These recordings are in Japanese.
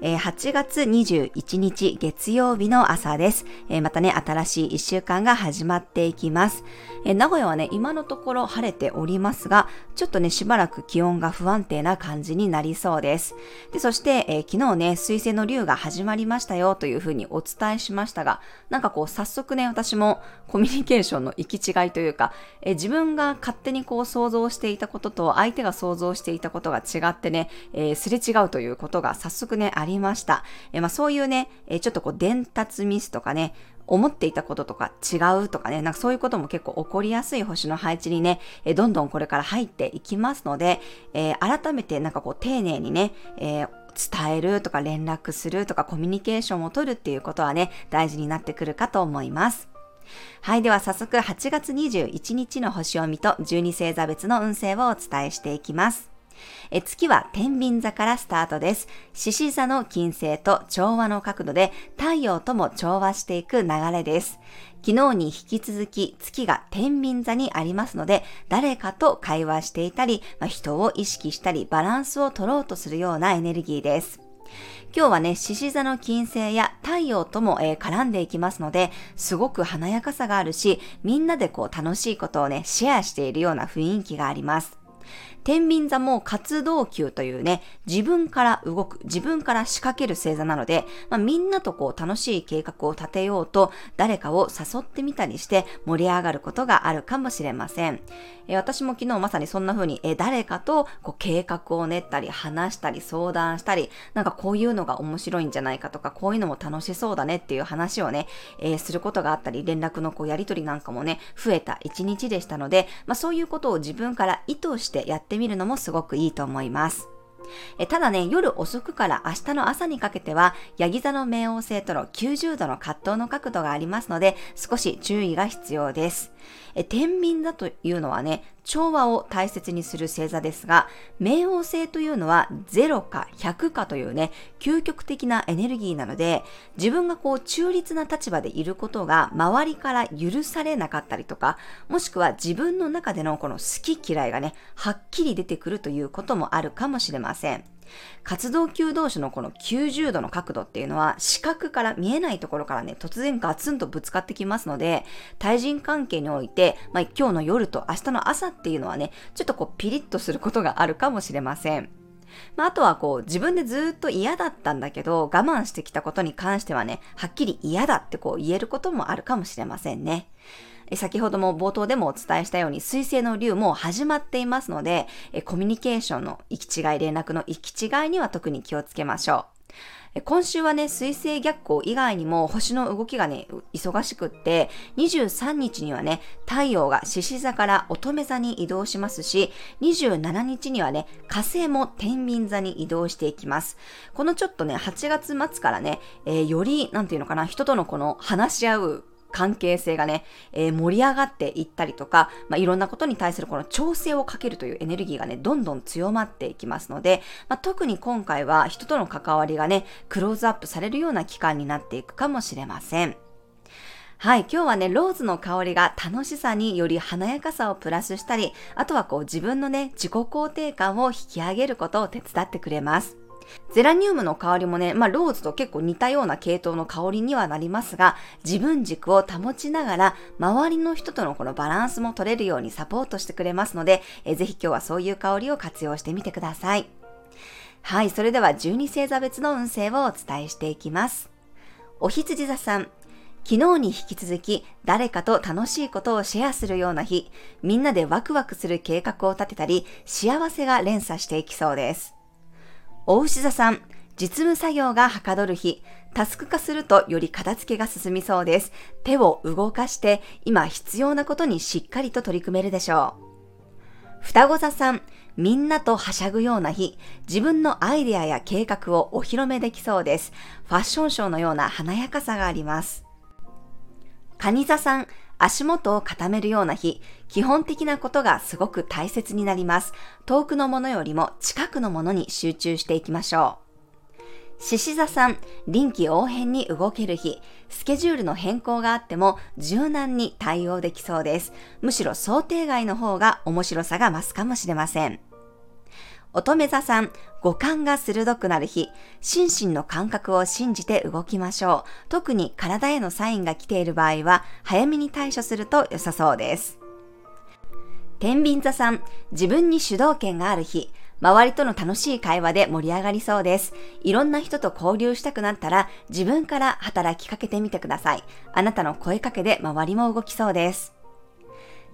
え8月21日月曜日の朝です。えまたね、新しい1週間が始まっていきます。え名古屋はね、今のところ晴れておりますが、ちょっとね、しばらく気温が不安定な感じになりそうです。で、そして、え昨日ね、水星の竜が始まりましたよというふうにお伝えしましたが、なんかこう、早速ね、私もコミュニケーションの行き違いというか、え自分が勝手にこう想像していたことと相手が想像していたことが違ってね、えー、すれ違うということが早速ね、ありました。えまあ、そういうね、えちょっとこう伝達ミスとかね、思っていたこととか違うとかね、なんかそういうことも結構起こりやすい星の配置にね、えどんどんこれから入っていきますので、えー、改めてなんかこう丁寧にね、えー伝えるとか連絡するとかコミュニケーションを取るっていうことはね、大事になってくるかと思います。はい。では早速8月21日の星を見と12星座別の運勢をお伝えしていきます。え月は天秤座からスタートです。獅子座の金星と調和の角度で太陽とも調和していく流れです。昨日に引き続き月が天秤座にありますので、誰かと会話していたり、まあ、人を意識したり、バランスを取ろうとするようなエネルギーです。今日はね、獅子座の金星や太陽とも、えー、絡んでいきますので、すごく華やかさがあるし、みんなでこう楽しいことをね、シェアしているような雰囲気があります。天秤座も活動球というね、自分から動く、自分から仕掛ける星座なので、まあ、みんなとこう楽しい計画を立てようと誰かを誘ってみたりして盛り上がることがあるかもしれません。え私も昨日まさにそんな風にえ誰かとこう計画を練ったり話したり相談したり、なんかこういうのが面白いんじゃないかとか、こういうのも楽しそうだねっていう話をね、えー、することがあったり、連絡のこうやりとりなんかもね、増えた一日でしたので、まあそういうことを自分から意図してやってみるのもすごくいいと思います。えただね、夜遅くから明日の朝にかけては、ヤギ座の冥王星との90度の葛藤の角度がありますので、少し注意が必要です。え天秤座というのはね、調和を大切にする星座ですが、冥王星というのは0か100かというね、究極的なエネルギーなので、自分がこう中立な立場でいることが周りから許されなかったりとか、もしくは自分の中でのこの好き嫌いがね、はっきり出てくるということもあるかもしれません。活動球同士のこの90度の角度っていうのは視覚から見えないところからね、突然ガツンとぶつかってきますので、対人関係において、まあ、今日の夜と明日の朝っていうのはね、ちょっとこうピリッとすることがあるかもしれません。まあ、あとはこう自分でずっと嫌だったんだけど我慢してきたことに関してはね、はっきり嫌だってこう言えることもあるかもしれませんね。先ほども冒頭でもお伝えしたように、水星の竜も始まっていますので、コミュニケーションの行き違い、連絡の行き違いには特に気をつけましょう。今週はね、水星逆行以外にも星の動きがね、忙しくって、23日にはね、太陽が獅子座から乙女座に移動しますし、27日にはね、火星も天秤座に移動していきます。このちょっとね、8月末からね、えー、より、なんていうのかな、人とのこの話し合う関係性がね、えー、盛り上がっていったりとか、まあ、いろんなことに対するこの調整をかけるというエネルギーがね、どんどん強まっていきますので、まあ、特に今回は人との関わりがね、クローズアップされるような期間になっていくかもしれません。はい、今日はね、ローズの香りが楽しさにより華やかさをプラスしたり、あとはこう自分のね、自己肯定感を引き上げることを手伝ってくれます。ゼラニウムの香りもね、まあ、ローズと結構似たような系統の香りにはなりますが、自分軸を保ちながら、周りの人とのこのバランスも取れるようにサポートしてくれますので、えぜひ今日はそういう香りを活用してみてください。はい、それでは12星座別の運勢をお伝えしていきます。お羊座さん、昨日に引き続き誰かと楽しいことをシェアするような日、みんなでワクワクする計画を立てたり、幸せが連鎖していきそうです。お牛座さん、実務作業がはかどる日、タスク化するとより片付けが進みそうです。手を動かして今必要なことにしっかりと取り組めるでしょう。双子座さん、みんなとはしゃぐような日、自分のアイデアや計画をお披露目できそうです。ファッションショーのような華やかさがあります。蟹座さん、足元を固めるような日、基本的なことがすごく大切になります。遠くのものよりも近くのものに集中していきましょう。獅子座さん、臨機応変に動ける日、スケジュールの変更があっても柔軟に対応できそうです。むしろ想定外の方が面白さが増すかもしれません。乙女座さん、五感が鋭くなる日、心身の感覚を信じて動きましょう。特に体へのサインが来ている場合は、早めに対処すると良さそうです。天秤座さん、自分に主導権がある日、周りとの楽しい会話で盛り上がりそうです。いろんな人と交流したくなったら自分から働きかけてみてください。あなたの声かけで周りも動きそうです。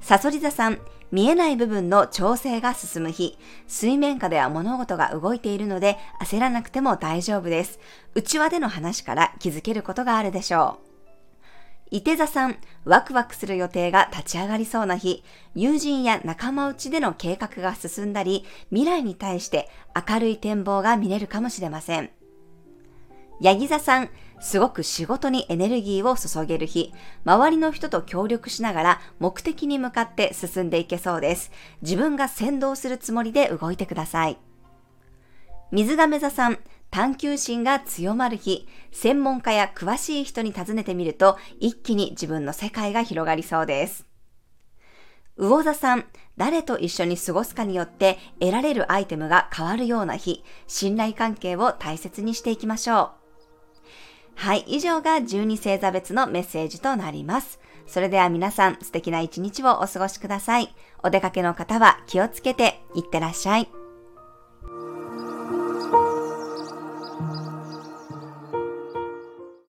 サソリ座さん、見えない部分の調整が進む日、水面下では物事が動いているので焦らなくても大丈夫です。内輪での話から気づけることがあるでしょう。伊手座さん、ワクワクする予定が立ち上がりそうな日、友人や仲間内での計画が進んだり、未来に対して明るい展望が見れるかもしれません。ヤギ座さん、すごく仕事にエネルギーを注げる日、周りの人と協力しながら目的に向かって進んでいけそうです。自分が先導するつもりで動いてください。水亀座さん、探求心が強まる日、専門家や詳しい人に尋ねてみると、一気に自分の世界が広がりそうです。魚座さん、誰と一緒に過ごすかによって得られるアイテムが変わるような日、信頼関係を大切にしていきましょう。はい、以上が12星座別のメッセージとなります。それでは皆さん素敵な一日をお過ごしください。お出かけの方は気をつけていってらっしゃい。